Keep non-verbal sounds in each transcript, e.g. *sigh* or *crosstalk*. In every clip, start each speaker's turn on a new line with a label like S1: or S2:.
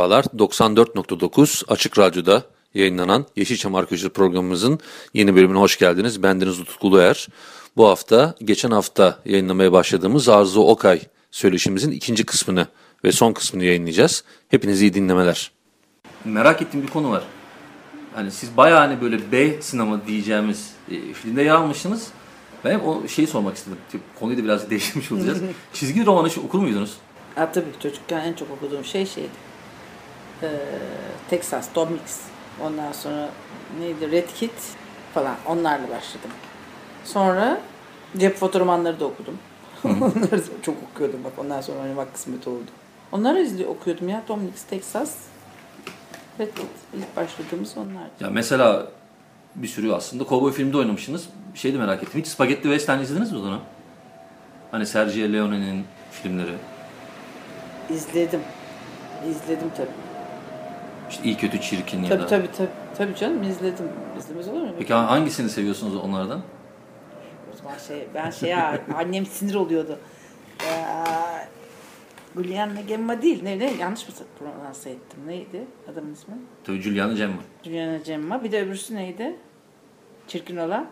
S1: Merhabalar. 94.9 Açık Radyo'da yayınlanan Yeşilçam Arkeolojisi programımızın yeni bölümüne hoş geldiniz. Bendeniz Utku Uluer. Bu hafta, geçen hafta yayınlamaya başladığımız Arzu Okay söyleşimizin ikinci kısmını ve son kısmını yayınlayacağız. Hepinize iyi dinlemeler.
S2: merak ettiğim bir konu var. Hani siz bayağı hani böyle B sinema diyeceğimiz e, filmde yer almışsınız. Ben hep o şeyi sormak istedim. Konuyu da biraz *laughs* değişmiş olacağız. *laughs* Çizgi roman hiç okur muydunuz?
S3: Ha, tabii çocukken en çok okuduğum şey şeydi. Ee, Texas, Tom Mix. Ondan sonra neydi? Red Kit falan. Onlarla başladım. Sonra cep fotoğramanları da okudum. *laughs* Onları çok okuyordum bak. Ondan sonra oynamak kısmet oldu. Onları izli okuyordum ya. Tom Mix, Texas, Red Kit. İlk başladığımız onlardı.
S2: Ya mesela bir sürü aslında kovboy filmde oynamışsınız. Şey de merak ettim. Hiç Spaghetti Western izlediniz mi o dönem? Hani Sergio Leone'nin filmleri.
S3: İzledim. İzledim tabii.
S2: İşte iyi kötü çirkin ya
S3: Tabii
S2: da.
S3: tabii tabii. Tabii canım izledim. İzlemez olur mu?
S2: Peki hangisini seviyorsunuz onlardan?
S3: O zaman şey, ben şey annem sinir oluyordu. Ee, Juliana Gemma değil. Ne, ne yanlış mı prononse ettim? Neydi adamın ismi?
S2: Tabii Giuliano Gemma.
S3: Juliana Gemma. Bir de öbürsü neydi? Çirkin olan.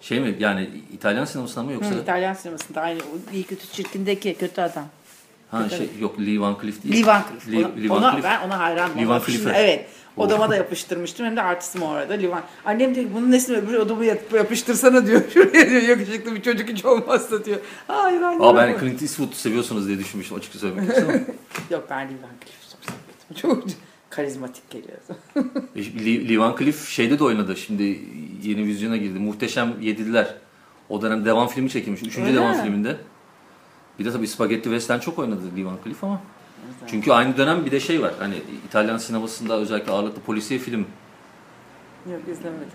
S2: Şey mi yani İtalyan sinemasında mı yoksa?
S3: Hı, İtalyan sinemasında aynı. İyi kötü çirkindeki kötü adam.
S2: Ha şey yok Lee Van Cleef değil.
S3: Lee Van Cleef.
S2: Lee,
S3: Ona-
S2: Lee Van
S3: ona,
S2: Cleef.
S3: ben ona hayranım.
S2: Lee Van Cleef'e.
S3: Evet. Odama da yapıştırmıştım. Hem de artistim orada. Lee Van. Annem diyor bunun nesini öbür odama yap- yapıştırsana diyor. *laughs* Şuraya diyor yakışıklı bir çocuk hiç olmazsa diyor. Hayır annem.
S2: Aa ben Clint Eastwood seviyorsunuz diye düşünmüştüm açıkça söylemek gerekirse *laughs*
S3: Yok ben Lee Van Cleef'i çok. *laughs* Çok karizmatik geliyor.
S2: E, Lee, Lee Van Cleef şeyde de oynadı. Şimdi yeni vizyona girdi. Muhteşem Yedidiler. O dönem devam filmi çekilmiş. Üçüncü
S3: Öyle
S2: devam
S3: mi?
S2: filminde. Bir de tabii Spaghetti Western çok oynadı Lee Van Cleef ama. Çünkü aynı dönem bir de şey var. Hani İtalyan sinemasında özellikle ağırlıklı polisiye film.
S3: Yok izlemedim.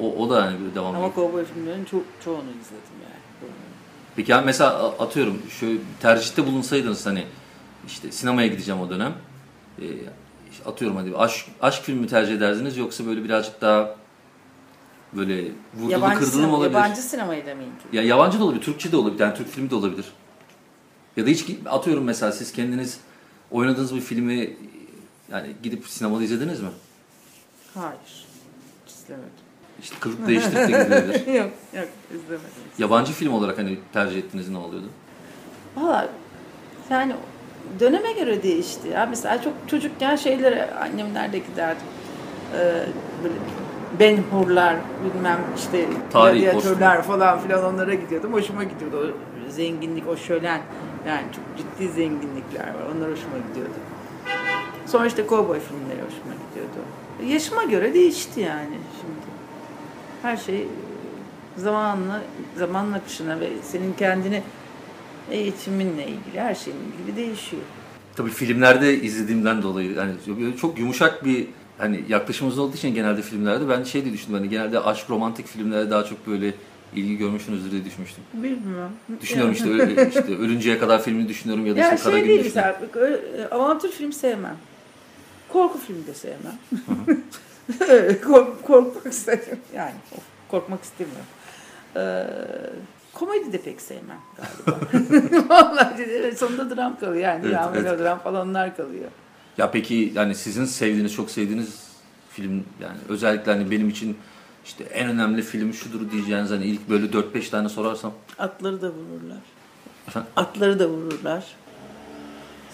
S2: O, o da hani bir devam
S3: Ama kovboy filmlerinin çok, çoğunu izledim yani.
S2: Peki yani mesela atıyorum şöyle tercihte bulunsaydınız hani işte sinemaya gideceğim o dönem. İşte atıyorum hadi aşk, aşk filmi mi tercih ederdiniz yoksa böyle birazcık daha böyle vurdulu
S3: Yabancı,
S2: kırdılı mı olabilir?
S3: yabancı sinemayı demeyin ki.
S2: Ya yabancı da olabilir, Türkçe de olabilir, yani Türk filmi de olabilir. Ya da hiç atıyorum mesela siz kendiniz oynadığınız bir filmi yani gidip sinemada izlediniz mi?
S3: Hayır. Hiç izlemedim.
S2: İşte kılık değiştirip de gidilebilir. *laughs*
S3: yok yok izlemedim.
S2: Yabancı film olarak hani tercih ettiğiniz ne oluyordu?
S3: Valla yani döneme göre değişti. Ya mesela çok çocukken şeylere annemlerle giderdim. Ee, böyle Ben Hur'lar bilmem işte
S2: Tarih,
S3: falan filan onlara gidiyordum. Hoşuma gidiyordu. O zenginlik, o şölen yani çok ciddi zenginlikler var. Onlar hoşuma gidiyordu. Sonra işte kovboy filmleri hoşuma gidiyordu. Yaşıma göre değişti yani şimdi. Her şey zamanla, zaman akışına ve senin kendini eğitiminle ilgili her şeyin ilgili değişiyor.
S2: Tabii filmlerde izlediğimden dolayı yani çok yumuşak bir hani yaklaşımımız olduğu için genelde filmlerde ben şey diye düşündüm hani genelde aşk romantik filmlere daha çok böyle ilgi görmüşsünüzdür diye düşünmüştüm.
S3: Bilmiyorum.
S2: Düşünüyorum işte, öyle, işte ölünceye kadar filmini düşünüyorum ya da
S3: Ya
S2: işte
S3: şey değil mesela avantür film sevmem. Korku filmi de sevmem. *laughs* Kork, korkmak istemiyorum. Yani korkmak istemiyorum. Ee, komedi de pek sevmem galiba. *laughs* Vallahi sonunda dram kalıyor yani.
S2: Evet,
S3: dram,
S2: evet.
S3: dram falan onlar kalıyor.
S2: Ya peki yani sizin sevdiğiniz, çok sevdiğiniz film yani özellikle hani benim için işte en önemli film şudur diyeceğiniz hani ilk böyle 4-5 tane sorarsam.
S3: Atları da vururlar.
S2: Efendim?
S3: Atları da vururlar.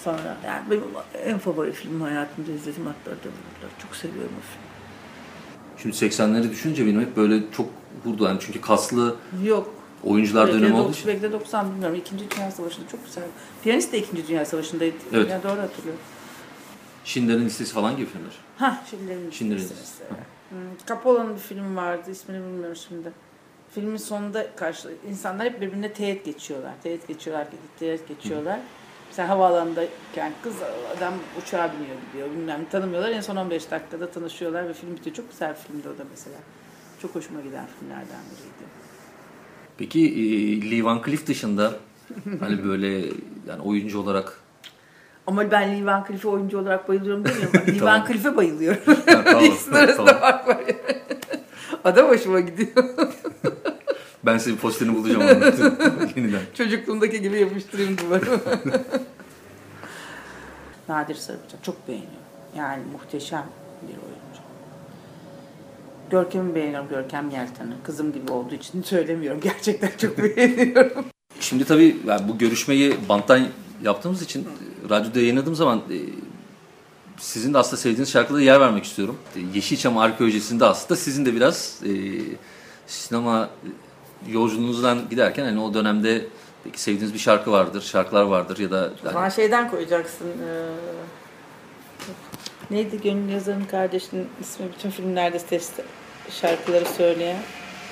S3: Sonra yani benim en favori filmim hayatımda izlediğim Atları da vururlar. Çok seviyorum o filmi.
S2: Şimdi 80'leri düşününce benim hep böyle çok vurdu yani çünkü kaslı
S3: Yok.
S2: oyuncular
S3: Belki
S2: dönemi
S3: dok-
S2: için.
S3: Belki de 90 bilmiyorum. İkinci Dünya Savaşı'nda çok güzel. Piyanist de İkinci Dünya Savaşı'ndaydı.
S2: Evet.
S3: Yani doğru hatırlıyorum.
S2: Schindler'in listesi falan gibi filmler.
S3: Ha Schindler'in
S2: Schindler'in
S3: Listesi.
S2: Listesi.
S3: Hmm, Cappola'nın bir filmi vardı. ismini bilmiyorum şimdi. filmin sonunda karşı insanlar hep birbirine teğet geçiyorlar. Teğet geçiyorlar, teğet geçiyorlar. Mesela havaalanındayken kız adam uçağa biniyor gidiyor bilmem tanımıyorlar. En son 15 dakikada tanışıyorlar ve film bitiyor. Çok güzel bir filmdi o da mesela. Çok hoşuma giden filmlerden biriydi.
S2: Peki e, Lee Van Cleef dışında hani böyle yani oyuncu olarak
S3: Ama ben Lee Van Cleef'e oyuncu olarak bayılıyorum demiyorum. *laughs* Lee
S2: Tamam.
S3: Van Cleef'e bayılıyorum.
S2: tamam, *laughs*
S3: İkisinin arasında
S2: tamam.
S3: fark var. Adam hoşuma gidiyor.
S2: ben bir posterini bulacağım *laughs* yeniden.
S3: Çocukluğumdaki gibi yapıştırayım duvarı. Nadir Sarıbıçak çok beğeniyorum. Yani muhteşem bir oyuncu. Görkem'i beğeniyorum, Görkem Yelten'i. Kızım gibi olduğu için söylemiyorum. Gerçekten çok beğeniyorum.
S2: Şimdi tabii yani bu görüşmeyi banttan yaptığımız için radyoda yayınladığım zaman e, sizin de aslında sevdiğiniz şarkılara yer vermek istiyorum. E, Yeşilçam Arkeolojisi'nde aslında sizin de biraz e, sinema yolculuğunuzdan giderken hani o dönemde peki sevdiğiniz bir şarkı vardır, şarkılar vardır ya da hani,
S3: şeyden koyacaksın. eee, neydi Gönül Yazar'ın kardeşinin ismi bütün filmlerde ses şarkıları söyleyen.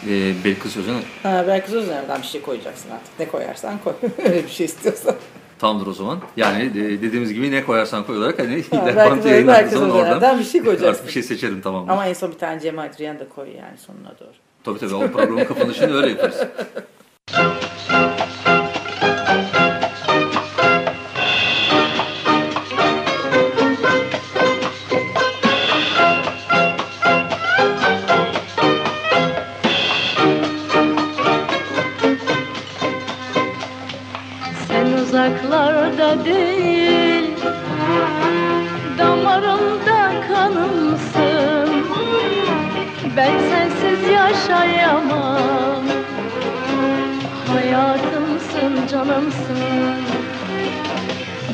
S2: e, Belkıs Sözen
S3: Ha, belki Sözener'den bir şey koyacaksın artık. Ne koyarsan koy. *laughs* Öyle bir şey istiyorsan.
S2: Tamdır o zaman. Yani e, dediğimiz gibi ne koyarsan koy olarak hani
S3: Ha,
S2: bant
S3: belki,
S2: yayınlandığı zaman oradan
S3: bir şey koyacaksın.
S2: artık bir şey seçerim tamam.
S3: Ama en son bir tane Cem Adrian da koy yani sonuna doğru.
S2: Tabii tabii o programın kapanışını öyle yaparız. *laughs*
S4: uzaklarda değil Damarımda kanımsın. Ben sensiz yaşayamam. Hayatımsın canımsın.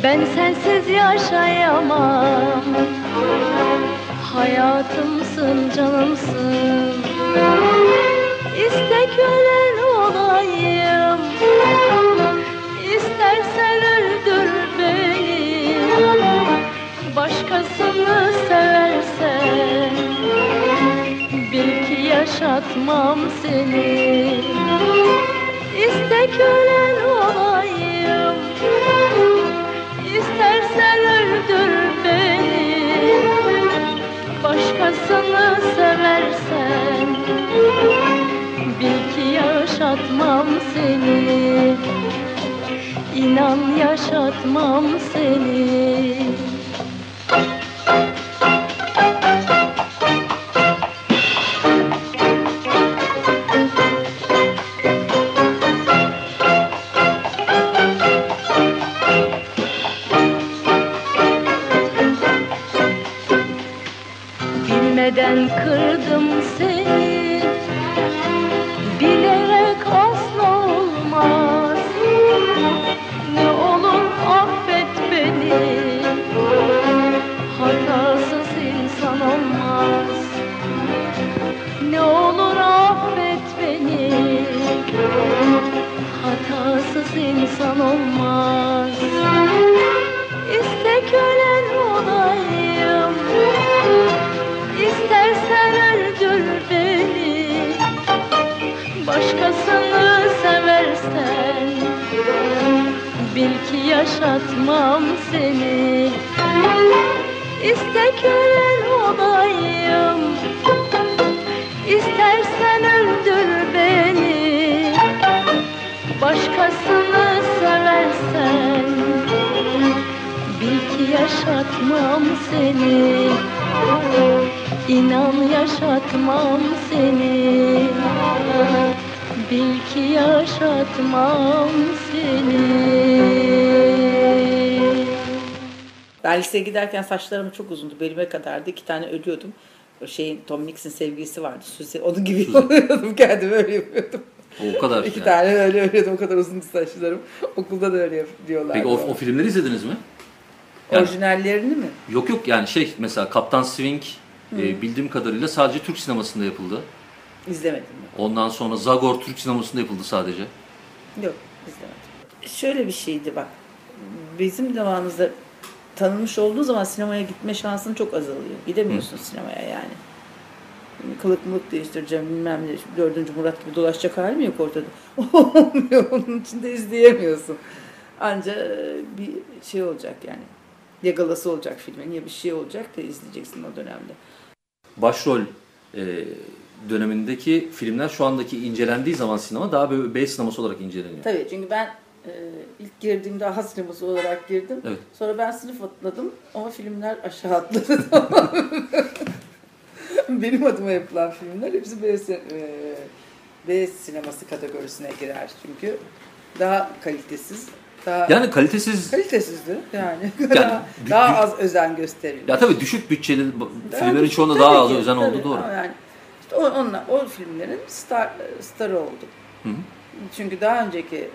S4: Ben sensiz yaşayamam. Hayatımsın canımsın. İste Başkasını seversen Bil ki yaşatmam seni. İste kölen olayım İstersen öldür beni. Başkasını seversen Bil ki yaşatmam seni. İnan yaşatmam seni insan olmaz? İste kölen olayım. İstersen öldür beni. Başkasını seversen. Bil ki yaşatmam seni. İste kölen olayım yaşatmam seni İnan yaşatmam seni Bil ki yaşatmam seni
S3: Ben liseye giderken saçlarım çok uzundu. Belime kadardı. İki tane ölüyordum. O şeyin Tom Mix'in sevgilisi vardı. Suzi. Onun gibi oluyordum. Kendimi öyle yapıyordum.
S2: O kadar.
S3: İki
S2: yani.
S3: tane öyle ölüyordum. O kadar uzun saçlarım. Okulda da öyle diyorlar.
S2: Peki o, o filmleri izlediniz mi? Yani-
S3: Orijinallerini mi?
S2: Yok yok yani şey mesela Kaptan Swing e, bildiğim kadarıyla sadece Türk sinemasında yapıldı.
S3: İzlemedim ben.
S2: Ondan sonra Zagor Türk sinemasında yapıldı sadece.
S3: Yok izlemedim. Şöyle bir şeydi bak. Bizim zamanımızda tanınmış olduğu zaman sinemaya gitme şansın çok azalıyor. Gidemiyorsun sinemaya yani. kılık mılık değiştireceğim bilmem ne. Dördüncü Murat gibi dolaşacak halim yok ortada. *laughs* Olmuyor. Onun için de izleyemiyorsun. Anca bir şey olacak yani. Ya galası olacak filmin ya bir şey olacak da izleyeceksin o dönemde.
S2: Başrol e, dönemindeki filmler şu andaki incelendiği zaman sinema daha böyle B sineması olarak inceleniyor.
S3: Tabii çünkü ben e, ilk girdiğimde aha sineması olarak girdim.
S2: Evet.
S3: Sonra ben sınıf atladım ama filmler aşağı atladı. *laughs* Benim adıma yapılan filmler hepsi B, e, B sineması kategorisine girer çünkü daha kalitesiz, daha
S2: Yani kalitesiz
S3: kalitesizdi yani.
S2: Yani *laughs*
S3: daha, daha az özen gösterilmiş.
S2: ya tabii düşük bütçeli filmlerin çoğunda daha az
S3: ki,
S2: özen
S3: tabii.
S2: olduğu doğru.
S3: Yani işte o, onlar, o filmlerin star, starı oldu.
S2: Hı hı.
S3: Çünkü daha önceki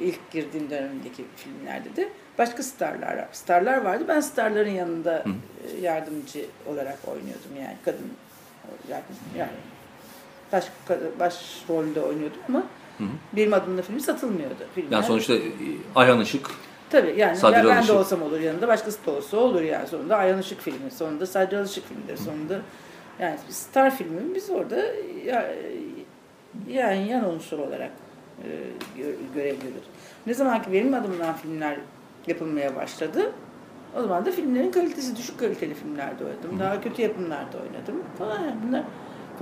S3: ilk girdiğim dönemdeki filmlerde de başka starlar starlar vardı. Ben starların yanında e, yardımcı olarak oynuyordum yani kadın yani, yani baş, baş rolde oynuyordum ama
S2: Hı hı.
S3: benim adımla film satılmıyordu. Filmler.
S2: Yani sonuçta e, Ayhan Işık
S3: Tabii yani
S2: Sadri
S3: ben, ben de
S2: Alışık.
S3: olsam olur yanında başkası da olsa olur yani sonunda Ayhan Işık filmi sonunda Sadri Alışık filmleri sonunda yani star filmi biz orada ya, yani yan unsur olarak e, gö- görev görüyorduk. Ne zaman ki benim adımdan filmler yapılmaya başladı o zaman da filmlerin kalitesi düşük kaliteli filmlerde oynadım. Daha kötü yapımlarda oynadım falan bunlar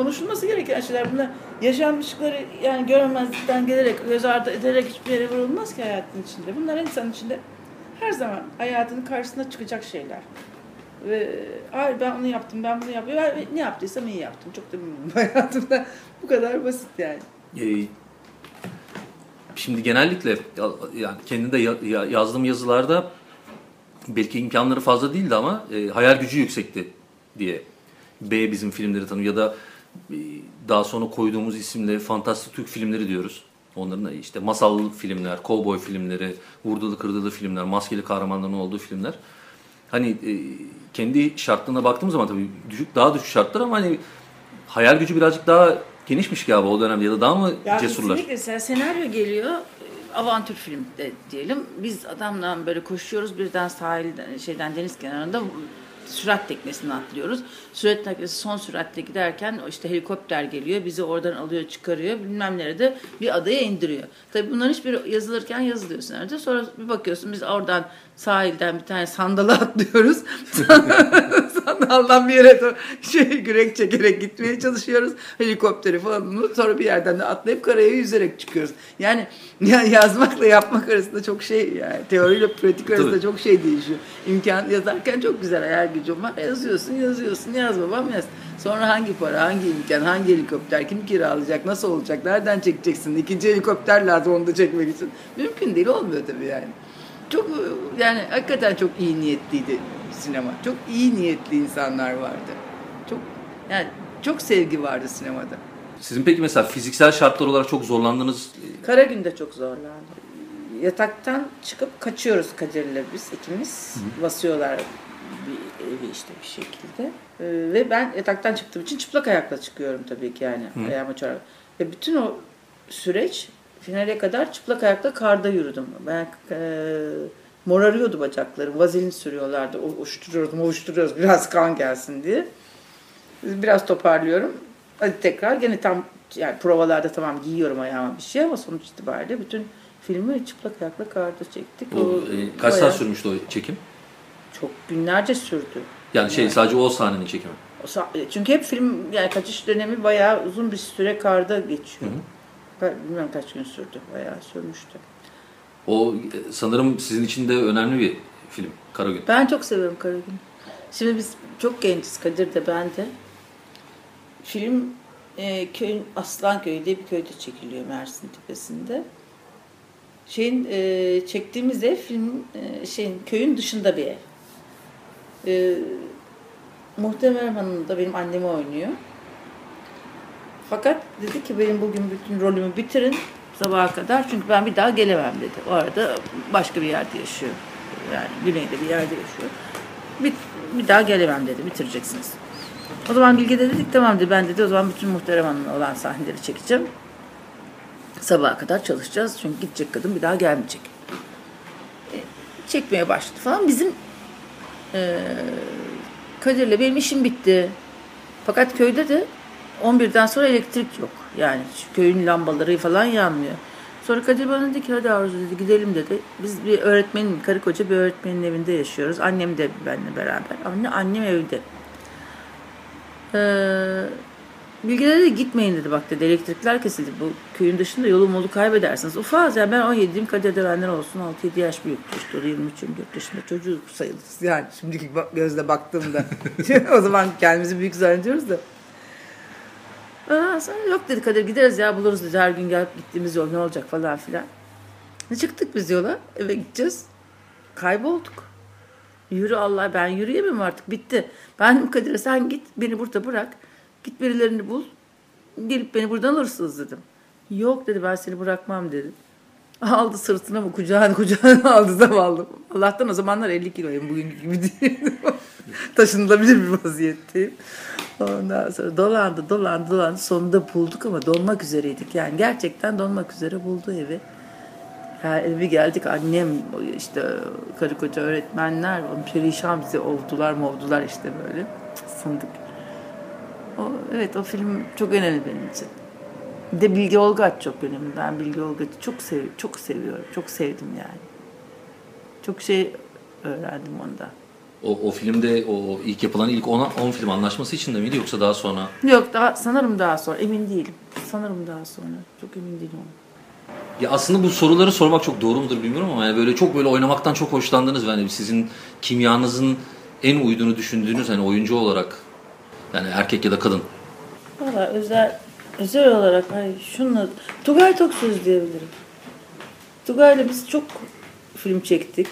S3: konuşulması gereken şeyler. Bunlar yaşanmışlıkları yani görmemezlikten gelerek, göz ardı ederek hiçbir yere vurulmaz ki hayatın içinde. Bunlar insanın içinde her zaman hayatının karşısına çıkacak şeyler. Ve hayır ben onu yaptım, ben bunu yaptım. Ben ne yaptıysam iyi yaptım. Çok da memnunum *laughs* hayatımda. Bu kadar basit yani.
S2: e, şimdi genellikle ya- yani kendi de ya- ya- yazdığım yazılarda belki imkanları fazla değildi ama e, hayal gücü yüksekti diye B bizim filmleri tanıyor ya da daha sonra koyduğumuz isimle fantastik Türk filmleri diyoruz. Onların da işte masal filmler, kovboy filmleri, vurdulu kırdılı filmler, maskeli kahramanların olduğu filmler. Hani e, kendi şartlarına baktığım zaman tabii düşük, daha düşük şartlar ama hani hayal gücü birazcık daha genişmiş galiba o dönemde ya da daha mı
S3: Ya
S2: cesurlar?
S3: kesinlikle sen- senaryo geliyor avantür film de diyelim. Biz adamla böyle koşuyoruz birden sahilden şeyden deniz kenarında sürat teknesine atlıyoruz. Sürat teknesi son süratle giderken işte helikopter geliyor. Bizi oradan alıyor çıkarıyor. Bilmem nerede bir adaya indiriyor. Tabii bunların hiçbir yazılırken yazılıyor senaryoda. Sonra bir bakıyorsun biz oradan sahilden bir tane sandala *laughs* atlıyoruz. *laughs* Sandaldan bir yere doğru *laughs* şey gürek çekerek gitmeye çalışıyoruz. Helikopteri falan bulup sonra bir yerden de atlayıp karaya yüzerek çıkıyoruz. Yani *laughs* ya yazmakla yapmak arasında çok şey yani teoriyle pratik arasında
S2: Tabii.
S3: çok şey değişiyor. İmkan yazarken çok güzel hayal gücüm var. Yazıyorsun yazıyorsun yaz babam yaz. Sonra hangi para, hangi imkan, hangi helikopter, kim kiralayacak, nasıl olacak, nereden çekeceksin? İkinci helikopter lazım onu da çekmek için. Mümkün değil olmuyor tabii yani. Çok yani hakikaten çok iyi niyetliydi sinema. Çok iyi niyetli insanlar vardı. Çok yani çok sevgi vardı sinemada.
S2: Sizin peki mesela fiziksel şartlar olarak çok zorlandığınız
S3: Kara günde çok zorlandı. Yataktan çıkıp kaçıyoruz Kadir'le biz ikimiz. Basıyorlar bir evi işte bir şekilde. Ee, ve ben yataktan çıktığım için çıplak ayakla çıkıyorum tabii ki yani. Ayağıma çorap. Ve bütün o süreç finale kadar çıplak ayakla karda yürüdüm. Ben e, morarıyordu bacaklarım. Vazelin sürüyorlardı. O, uçturuyordum, uçturuyoruz biraz kan gelsin diye. Biraz toparlıyorum. Hadi tekrar gene tam yani provalarda tamam giyiyorum ayağıma bir şey ama sonuç itibariyle bütün filmi çıplak ayakla karda çektik.
S2: o,
S3: O,
S2: e, kaç saat sürmüştü o çekim?
S3: Çok günlerce sürdü.
S2: Yani şey sadece o sahnenin çekimi.
S3: O sa- Çünkü hep film yani kaçış dönemi bayağı uzun bir süre karda geçiyor. Ben Bilmiyorum kaç gün sürdü. Bayağı sürmüştü.
S2: O sanırım sizin için de önemli bir film Karagün.
S3: Ben çok seviyorum Karagül. Şimdi biz çok genciz Kadir de ben de. Film e, köyün Aslanköy'ü diye bir köyde çekiliyor Mersin Tepesi'nde. Şeyin e, çektiğimiz ev film e, şeyin köyün dışında bir ev. E, Muhtemelen Hanım da benim annemi oynuyor. Fakat dedi ki benim bugün bütün rolümü bitirin sabaha kadar çünkü ben bir daha gelemem dedi. O arada başka bir yerde yaşıyor. Yani güneyde bir yerde yaşıyor. Bir, bir daha gelemem dedi. Bitireceksiniz. O zaman Bilge de dedik tamam dedi. Ben dedi o zaman bütün Muhterem Hanım'la olan sahneleri çekeceğim. Sabaha kadar çalışacağız. Çünkü gidecek kadın bir daha gelmeyecek. E, çekmeye başladı falan. Bizim e, Kadir'le benim işim bitti. Fakat köyde de 11'den sonra elektrik yok. Yani şu köyün lambaları falan yanmıyor. Sonra Kadir bana dedi ki hadi Arzu dedi gidelim dedi. Biz bir öğretmenin, karı koca bir öğretmenin evinde yaşıyoruz. Annem de benimle beraber. Anne, annem evde. Ee, Bilge'de de gitmeyin dedi bak dedi elektrikler kesildi. Bu köyün dışında yolu molu kaybedersiniz. Ufaz ya ben 17'yim Kadir de benden olsun 6-7 yaş büyük işte o da 23 24 yaşında çocuğu sayılırız. Yani şimdiki gözle baktığımda. *laughs* *laughs* o zaman kendimizi büyük zannediyoruz da. Sonra yok dedi Kadir gideriz ya buluruz dedi her gün gelip gittiğimiz yol ne olacak falan filan. Ne çıktık biz yola eve gideceğiz. Kaybolduk. Yürü Allah ben yürüyemem artık bitti. Ben dedim Kadir'e sen git beni burada bırak. Git birilerini bul. Gelip beni buradan alırsınız dedim. Yok dedi ben seni bırakmam dedi. *laughs* Aldı sırtına mı kucağına kucağına *laughs* aldı zavallı. Allah'tan o zamanlar 50 kiloyum bugünkü gibi *laughs* değilim. Taşınılabilir bir vaziyetteyim. Ondan sonra dolandı dolandı dolandı sonunda bulduk ama donmak üzereydik. Yani gerçekten donmak üzere buldu evi. Yani eve geldik annem işte karı koca öğretmenler perişan bizi ovdular movdular işte böyle sındık. O, evet o film çok önemli benim için. Bir de Bilge Olgaç çok önemli. Ben Bilge Olgaç'ı çok sev çok seviyorum. Çok sevdim yani. Çok şey öğrendim onda.
S2: O, o filmde o ilk yapılan ilk 10 film anlaşması içinde miydi yoksa daha sonra?
S3: Yok daha sanırım daha sonra emin değilim. Sanırım daha sonra. Çok emin değilim.
S2: Ya aslında bu soruları sormak çok doğru mudur bilmiyorum ama yani böyle çok böyle oynamaktan çok hoşlandınız ve hani sizin kimyanızın en uyduğunu düşündüğünüz hani oyuncu olarak yani erkek ya da kadın.
S3: Valla özel özel olarak hani şunla Tugay Toksöz diyebilirim. Tugay'la biz çok film çektik.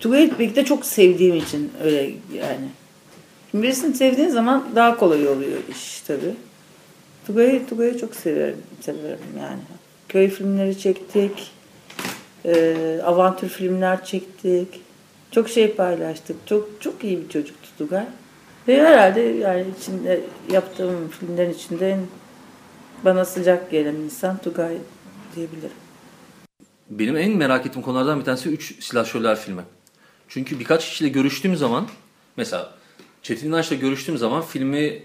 S3: Tugay'ı birlikte çok sevdiğim için öyle yani. Şimdi birisini sevdiğin zaman daha kolay oluyor iş tabii. Tugay'ı Tugay'ı çok severim, severim yani. Köy filmleri çektik. eee, avantür filmler çektik. Çok şey paylaştık. Çok çok iyi bir çocuktu Tugay. Ve herhalde yani içinde yaptığım filmlerin içinde en bana sıcak gelen insan Tugay diyebilirim.
S2: Benim en merak ettiğim konulardan bir tanesi 3 silahşörler filmi. Çünkü birkaç kişiyle görüştüğüm zaman mesela Çetin İnanç'la görüştüğüm zaman filmi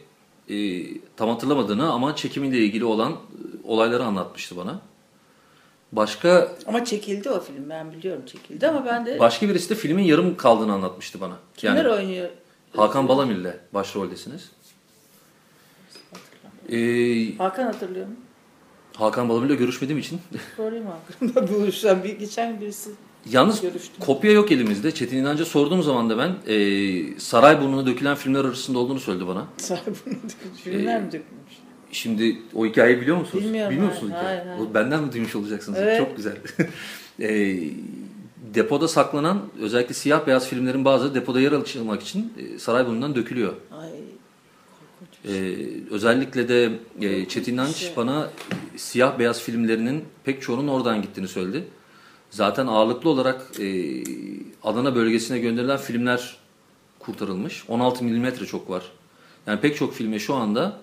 S2: e, tam hatırlamadığını ama çekimiyle ilgili olan e, olayları anlatmıştı bana. Başka
S3: Ama çekildi o film ben biliyorum çekildi ama ben de
S2: başka birisi de filmin yarım kaldığını anlatmıştı bana.
S3: kimler oynuyor?
S2: Hakan Balamil'le başroldesiniz. Ee,
S3: Hakan hatırlıyor mu?
S2: Hakan Balamil'le görüşmediğim için. *laughs*
S3: Sorayım Hakan'la *laughs* buluşan bir geçen birisi.
S2: Yalnız
S3: Görüştüm.
S2: kopya yok elimizde. Çetin İnanc'a sorduğum zaman da ben e, Sarayburnu'na dökülen filmler arasında olduğunu söyledi bana. *laughs*
S3: Sahibini dökmüş. Filmler mi dökülmüş?
S2: Şimdi o hikayeyi biliyor musunuz?
S3: Bilmiyorum,
S2: Bilmiyor
S3: hayır,
S2: musunuz hikayeyi?
S3: hayır, hayır.
S2: O benden mi duymuş olacaksınız?
S3: Evet.
S2: Çok güzel. e, depoda saklanan özellikle siyah beyaz filmlerin bazı depoda yer almak için e, Sarayburnu'ndan dökülüyor.
S3: Ay
S2: Ee, özellikle de e, Çetin İnanç
S3: şey.
S2: bana siyah beyaz filmlerinin pek çoğunun oradan gittiğini söyledi. Zaten ağırlıklı olarak e, Adana bölgesine gönderilen filmler kurtarılmış. 16 milimetre çok var. Yani pek çok filme şu anda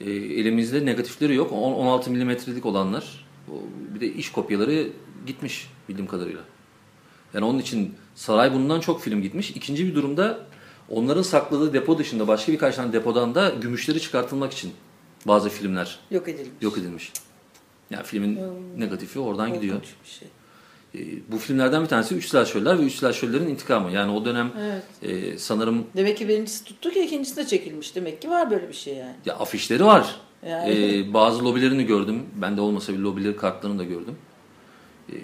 S2: e, elimizde negatifleri yok. On- 16 milimetrelik olanlar. Bir de iş kopyaları gitmiş bildiğim kadarıyla. Yani onun için saray bundan çok film gitmiş. İkinci bir durumda onların sakladığı depo dışında başka birkaç tane depodan da gümüşleri çıkartılmak için bazı filmler
S3: yok edilmiş.
S2: yok edilmiş. Yani filmin negatifi oradan gidiyor.
S3: Korkunç bir şey.
S2: Ee, bu filmlerden bir tanesi Üç Silahşörler ve Üç Silahşörlerin intikamı. Yani o dönem
S3: Evet.
S2: e, sanırım
S3: Demek ki birincisi tuttu ki ikincisi de çekilmiş. Demek ki var böyle bir şey yani.
S2: ya afişleri var.
S3: Yani.
S2: Ee, bazı lobilerini gördüm. Ben de olmasa bir lobileri kartlarını da gördüm. Ee,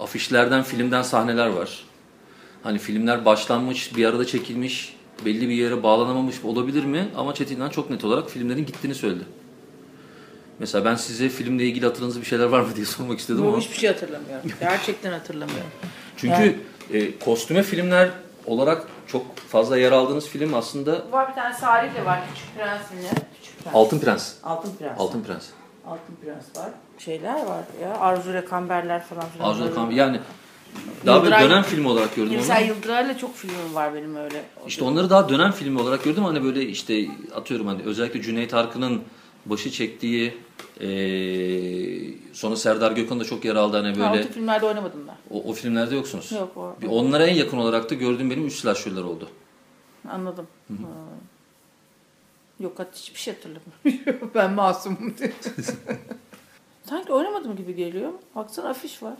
S2: afişlerden, filmden sahneler var. Hani filmler başlanmış, bir arada çekilmiş, belli bir yere bağlanamamış olabilir mi? Ama Çetin'den çok net olarak filmlerin gittiğini söyledi. Mesela ben size filmle ilgili hatırınızda bir şeyler var mı diye sormak istedim
S3: Bu
S2: ama.
S3: hiçbir şey hatırlamıyorum. Gerçekten hatırlamıyorum. *laughs*
S2: Çünkü
S3: Yani-
S2: e, kostüme filmler olarak çok fazla yer aldığınız film aslında
S3: Var bir tane Salih de var. Küçük Prens'in Küçük Prens.
S2: Altın Prens.
S3: Altın Prens.
S2: Altın Prens.
S3: Altın Prens var. Şeyler var ya. Arzu Rekamberler falan.
S2: Arzu Kan yani daha böyle
S3: Yıldıray-
S2: dönem filmi olarak gördüm onu.
S3: Mesela Yıldıray'la çok filmim var benim öyle.
S2: İşte onları daha dönem filmi olarak gördüm. Hani böyle işte atıyorum hani özellikle Cüneyt Arkın'ın başı çektiği eee sonra Serdar Gökhan da çok yer aldı hani
S3: Ha, o
S2: böyle
S3: filmlerde oynamadım ben.
S2: o, o filmlerde yoksunuz.
S3: Yok, o-
S2: Bir onlara en yakın olarak da gördüğüm benim üç silahşörler oldu.
S3: Anladım. Ha. Yok hatta hiçbir şey hatırlamıyorum. *laughs* ben masumum diye. *laughs* Sanki oynamadım gibi geliyor. Baksana afiş var.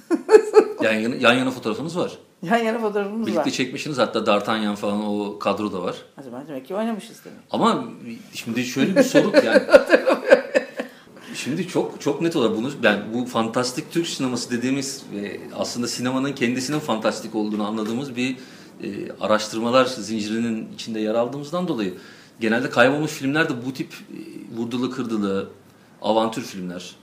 S3: *laughs*
S2: Yan yana, yan yana fotoğrafınız var.
S3: Yan yana fotoğrafımız
S2: Birlikte
S3: var.
S2: çekmişsiniz hatta D'Artagnan falan o kadro da var.
S3: O zaman demek ki oynamışız demek.
S2: Ama şimdi şöyle bir soru yani. *laughs* Şimdi çok çok net olarak bunu ben bu fantastik Türk sineması dediğimiz ve aslında sinemanın kendisinin fantastik olduğunu anladığımız bir e, araştırmalar zincirinin içinde yer aldığımızdan dolayı genelde kaybolmuş filmler de bu tip e, vurdulu kırdılı avantür filmler.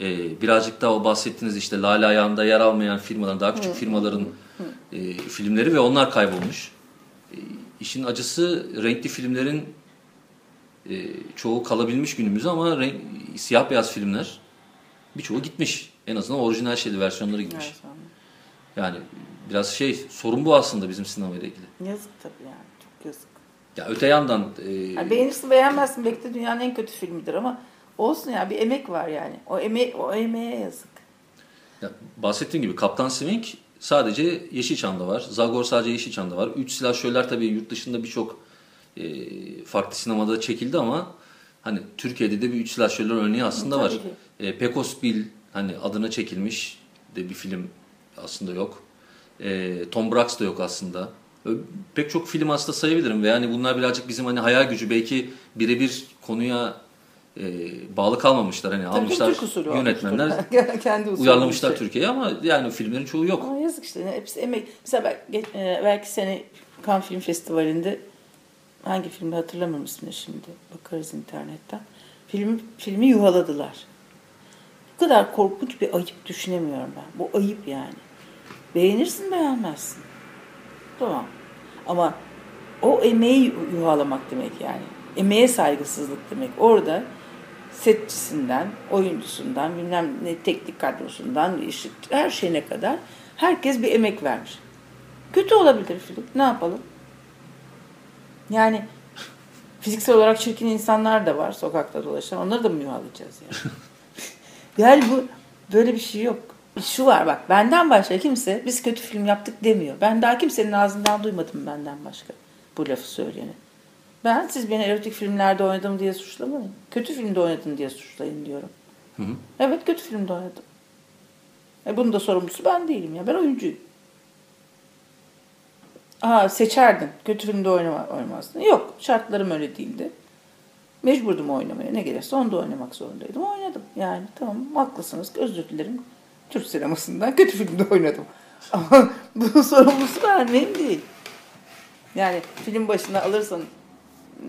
S2: E, birazcık daha o bahsettiğiniz işte Lale Ayağı'nda yer almayan firmaların daha küçük firmaların e, filmleri ve onlar kaybolmuş. E, işin acısı renkli filmlerin e, çoğu kalabilmiş günümüzde ama renk, siyah beyaz filmler birçoğu gitmiş. En azından orijinal şeyli versiyonları gitmiş. Yani biraz şey sorun bu aslında bizim sinemayla ilgili.
S3: Yazık tabii yani. Çok yazık.
S2: Ya öte yandan e,
S3: Yani beğenirsin beğenmezsin belki de dünyanın en kötü filmidir ama olsun ya bir emek var yani. O emeğe, o emeğe yazık.
S2: ya bahsettiğim gibi Kaptan Swing sadece Yeşilçam'da var. Zagor sadece Yeşilçam'da var. Üç silahşörler tabii yurt dışında birçok e, farklı sinemada çekildi ama hani Türkiye'de de bir üç silahşörler örneği aslında var.
S3: Tabii ki.
S2: E, Pecos Bill hani adına çekilmiş de bir film aslında yok. E, Tom Brax da yok aslında. Pek çok film aslında sayabilirim ve yani bunlar birazcık bizim hani hayal gücü belki birebir konuya e, bağlı kalmamışlar. Hani
S3: Tabii
S2: almışlar
S3: Türk usulü
S2: yönetmenler. *laughs*
S3: Kendi usulü
S2: uyarlamışlar
S3: şey.
S2: Türkiye'ye ama yani filmlerin çoğu yok.
S3: Ama yazık işte. Hepsi emek. Mesela ben, e, belki sene Cannes Film Festivali'nde hangi filmi hatırlamıyorum ismini şimdi. Bakarız internetten. Film, filmi yuhaladılar. Bu kadar korkunç bir ayıp düşünemiyorum ben. Bu ayıp yani. Beğenirsin beğenmezsin. Tamam. Ama o emeği yuhalamak demek yani. Emeğe saygısızlık demek. Orada setçisinden, oyuncusundan, bilmem ne teknik kadrosundan, işte her şeyine kadar herkes bir emek vermiş. Kötü olabilir film. Ne yapalım? Yani fiziksel olarak çirkin insanlar da var sokakta dolaşan. Onları da mı yuhalayacağız yani? *laughs* yani bu böyle bir şey yok. Şu var bak benden başka kimse biz kötü film yaptık demiyor. Ben daha kimsenin ağzından duymadım benden başka bu lafı söyleyeni. Ben siz beni erotik filmlerde oynadım diye suçlamayın. Kötü filmde oynadın diye suçlayın diyorum.
S2: Hı hı.
S3: Evet kötü filmde oynadım. E bunun da sorumlusu ben değilim ya. Ben oyuncuyum. Aa seçerdin. Kötü filmde oynama, oynamazdın. Yok şartlarım öyle değildi. Mecburdum oynamaya. Ne gelirse onda oynamak zorundaydım. Oynadım. Yani tamam haklısınız. Özür dilerim. Türk sinemasından kötü filmde oynadım. *laughs* Ama bunun sorumlusu ben değil. Yani film başına alırsan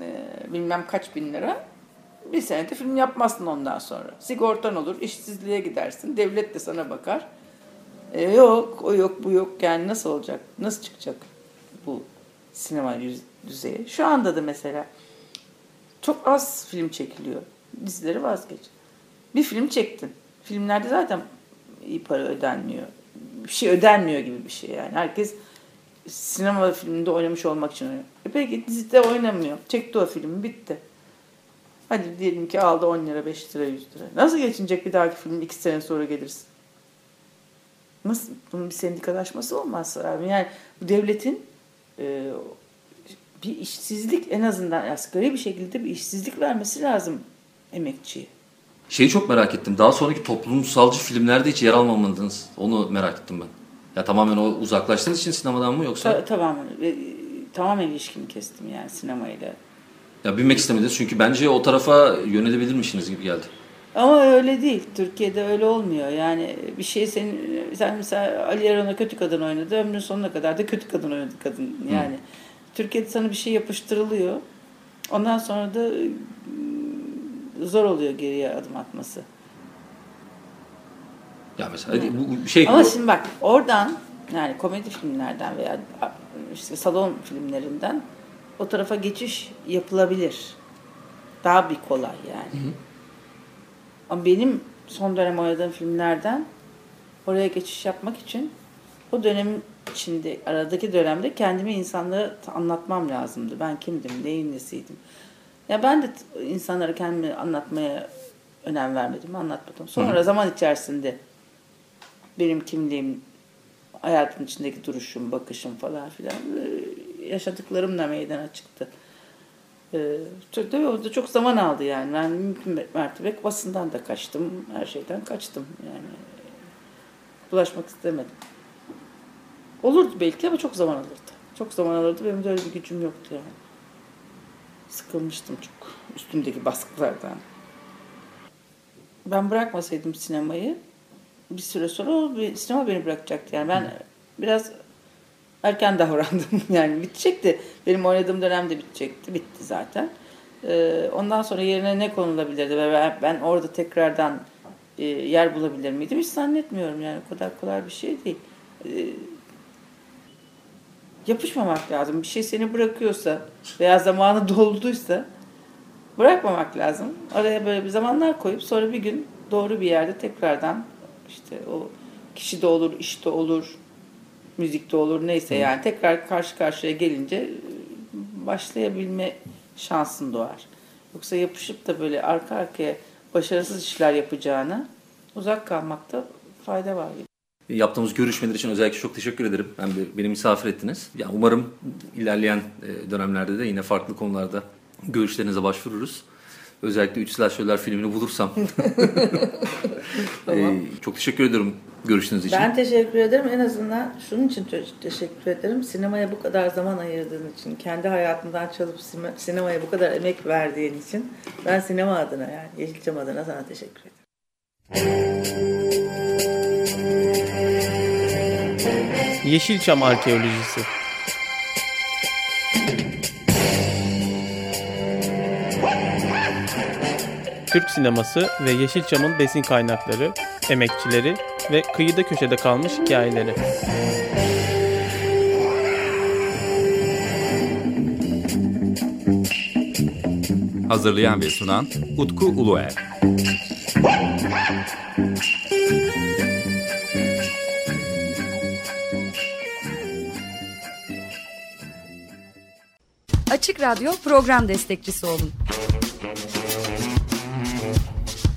S3: e, bilmem kaç bin lira bir senede film yapmazsın ondan sonra. Sigortan olur, işsizliğe gidersin, devlet de sana bakar. E, yok, o yok, bu yok. Yani nasıl olacak? Nasıl çıkacak bu sinema düzeyi? Şu anda da mesela çok az film çekiliyor. Dizileri vazgeç. Bir film çektin. Filmlerde zaten iyi para ödenmiyor. Bir şey ödenmiyor gibi bir şey yani. Herkes sinema filminde oynamış olmak için oynuyor. E peki dizide oynamıyor. Çekti o filmi bitti. Hadi diyelim ki aldı 10 lira, 5 lira, 100 lira. Nasıl geçinecek bir dahaki film 2 sene sonra gelirsin? Nasıl? Bunun bir sendikalaşması olmaz abi. Yani bu devletin e, bir işsizlik en azından asgari bir şekilde bir işsizlik vermesi lazım emekçiye.
S2: Şeyi çok merak ettim. Daha sonraki toplumsalcı filmlerde hiç yer almamadınız. Onu merak ettim ben. Ya tamamen o uzaklaştığınız için sinemadan mı yoksa?
S3: Ta- tamamen e, tamamen ilişkimi kestim yani sinemayla.
S2: Ya bilmek istemediniz çünkü bence o tarafa yönelebilirmişsiniz gibi geldi.
S3: Ama öyle değil. Türkiye'de öyle olmuyor. Yani bir şey senin sen mesela Ali Erona kötü kadın oynadı. Ömrün sonuna kadar da kötü kadın oynadı kadın. Yani Türkiye'de sana bir şey yapıştırılıyor. Ondan sonra da ıı, zor oluyor geriye adım atması.
S2: Ya mesela bu bu şey
S3: Ama şimdi bak oradan yani komedi filmlerden veya işte salon filmlerinden o tarafa geçiş yapılabilir. Daha bir kolay yani. Ama benim son dönem oynadığım filmlerden oraya geçiş yapmak için o dönem içinde aradaki dönemde kendimi insanlara anlatmam lazımdı. Ben kimdim, neyin nesiydim. Ya ben de insanlara kendimi anlatmaya önem vermedim, anlatmadım. Sonra zaman içerisinde benim kimliğim, hayatın içindeki duruşum, bakışım falan filan e, yaşadıklarımla meydana çıktı. Ee, tabii o da çok zaman aldı yani. Ben mümkün mertebe basından da kaçtım. Her şeyden kaçtım yani. Bulaşmak istemedim. Olurdu belki ama çok zaman alırdı. Çok zaman alırdı. Benim de öyle bir gücüm yoktu yani. Sıkılmıştım çok üstümdeki baskılardan. Ben bırakmasaydım sinemayı bir süre sonra o bir, sinema beni bırakacaktı. Yani ben biraz erken *laughs* davrandım. Yani bitecekti. Benim oynadığım dönemde bitecekti. Bitti zaten. Ee, ondan sonra yerine ne konulabilirdi ve ben, ben orada tekrardan e, yer bulabilir miydim? Hiç zannetmiyorum yani. O kadar kolay bir şey değil. Ee, yapışmamak lazım. Bir şey seni bırakıyorsa veya zamanı *laughs* dolduysa bırakmamak lazım. Araya böyle bir zamanlar koyup sonra bir gün doğru bir yerde tekrardan işte o kişi de olur, işte olur, müzikte olur neyse yani tekrar karşı karşıya gelince e, başlayabilme şansın doğar. Yoksa yapışıp da böyle arka arkaya başarısız işler yapacağına uzak kalmakta fayda var gibi.
S2: Yaptığımız görüşmeler için özellikle çok teşekkür ederim. Hem de beni misafir ettiniz. Ya umarım ilerleyen e, dönemlerde de yine farklı konularda görüşlerinize başvururuz. Özellikle Üç Slasher'lar filmini bulursam. *laughs* *laughs* E, çok teşekkür ediyorum görüştüğünüz için.
S3: Ben teşekkür ederim. En azından şunun için te- teşekkür ederim. Sinemaya bu kadar zaman ayırdığın için, kendi hayatından çalıp sinemaya bu kadar emek verdiğin için ben sinema adına yani Yeşilçam adına sana teşekkür ederim.
S5: Yeşilçam Arkeolojisi Türk sineması ve Yeşilçam'ın besin kaynakları, emekçileri ve kıyıda köşede kalmış hikayeleri.
S6: Hazırlayan ve sunan Utku Uluer.
S7: Açık Radyo program destekçisi olun.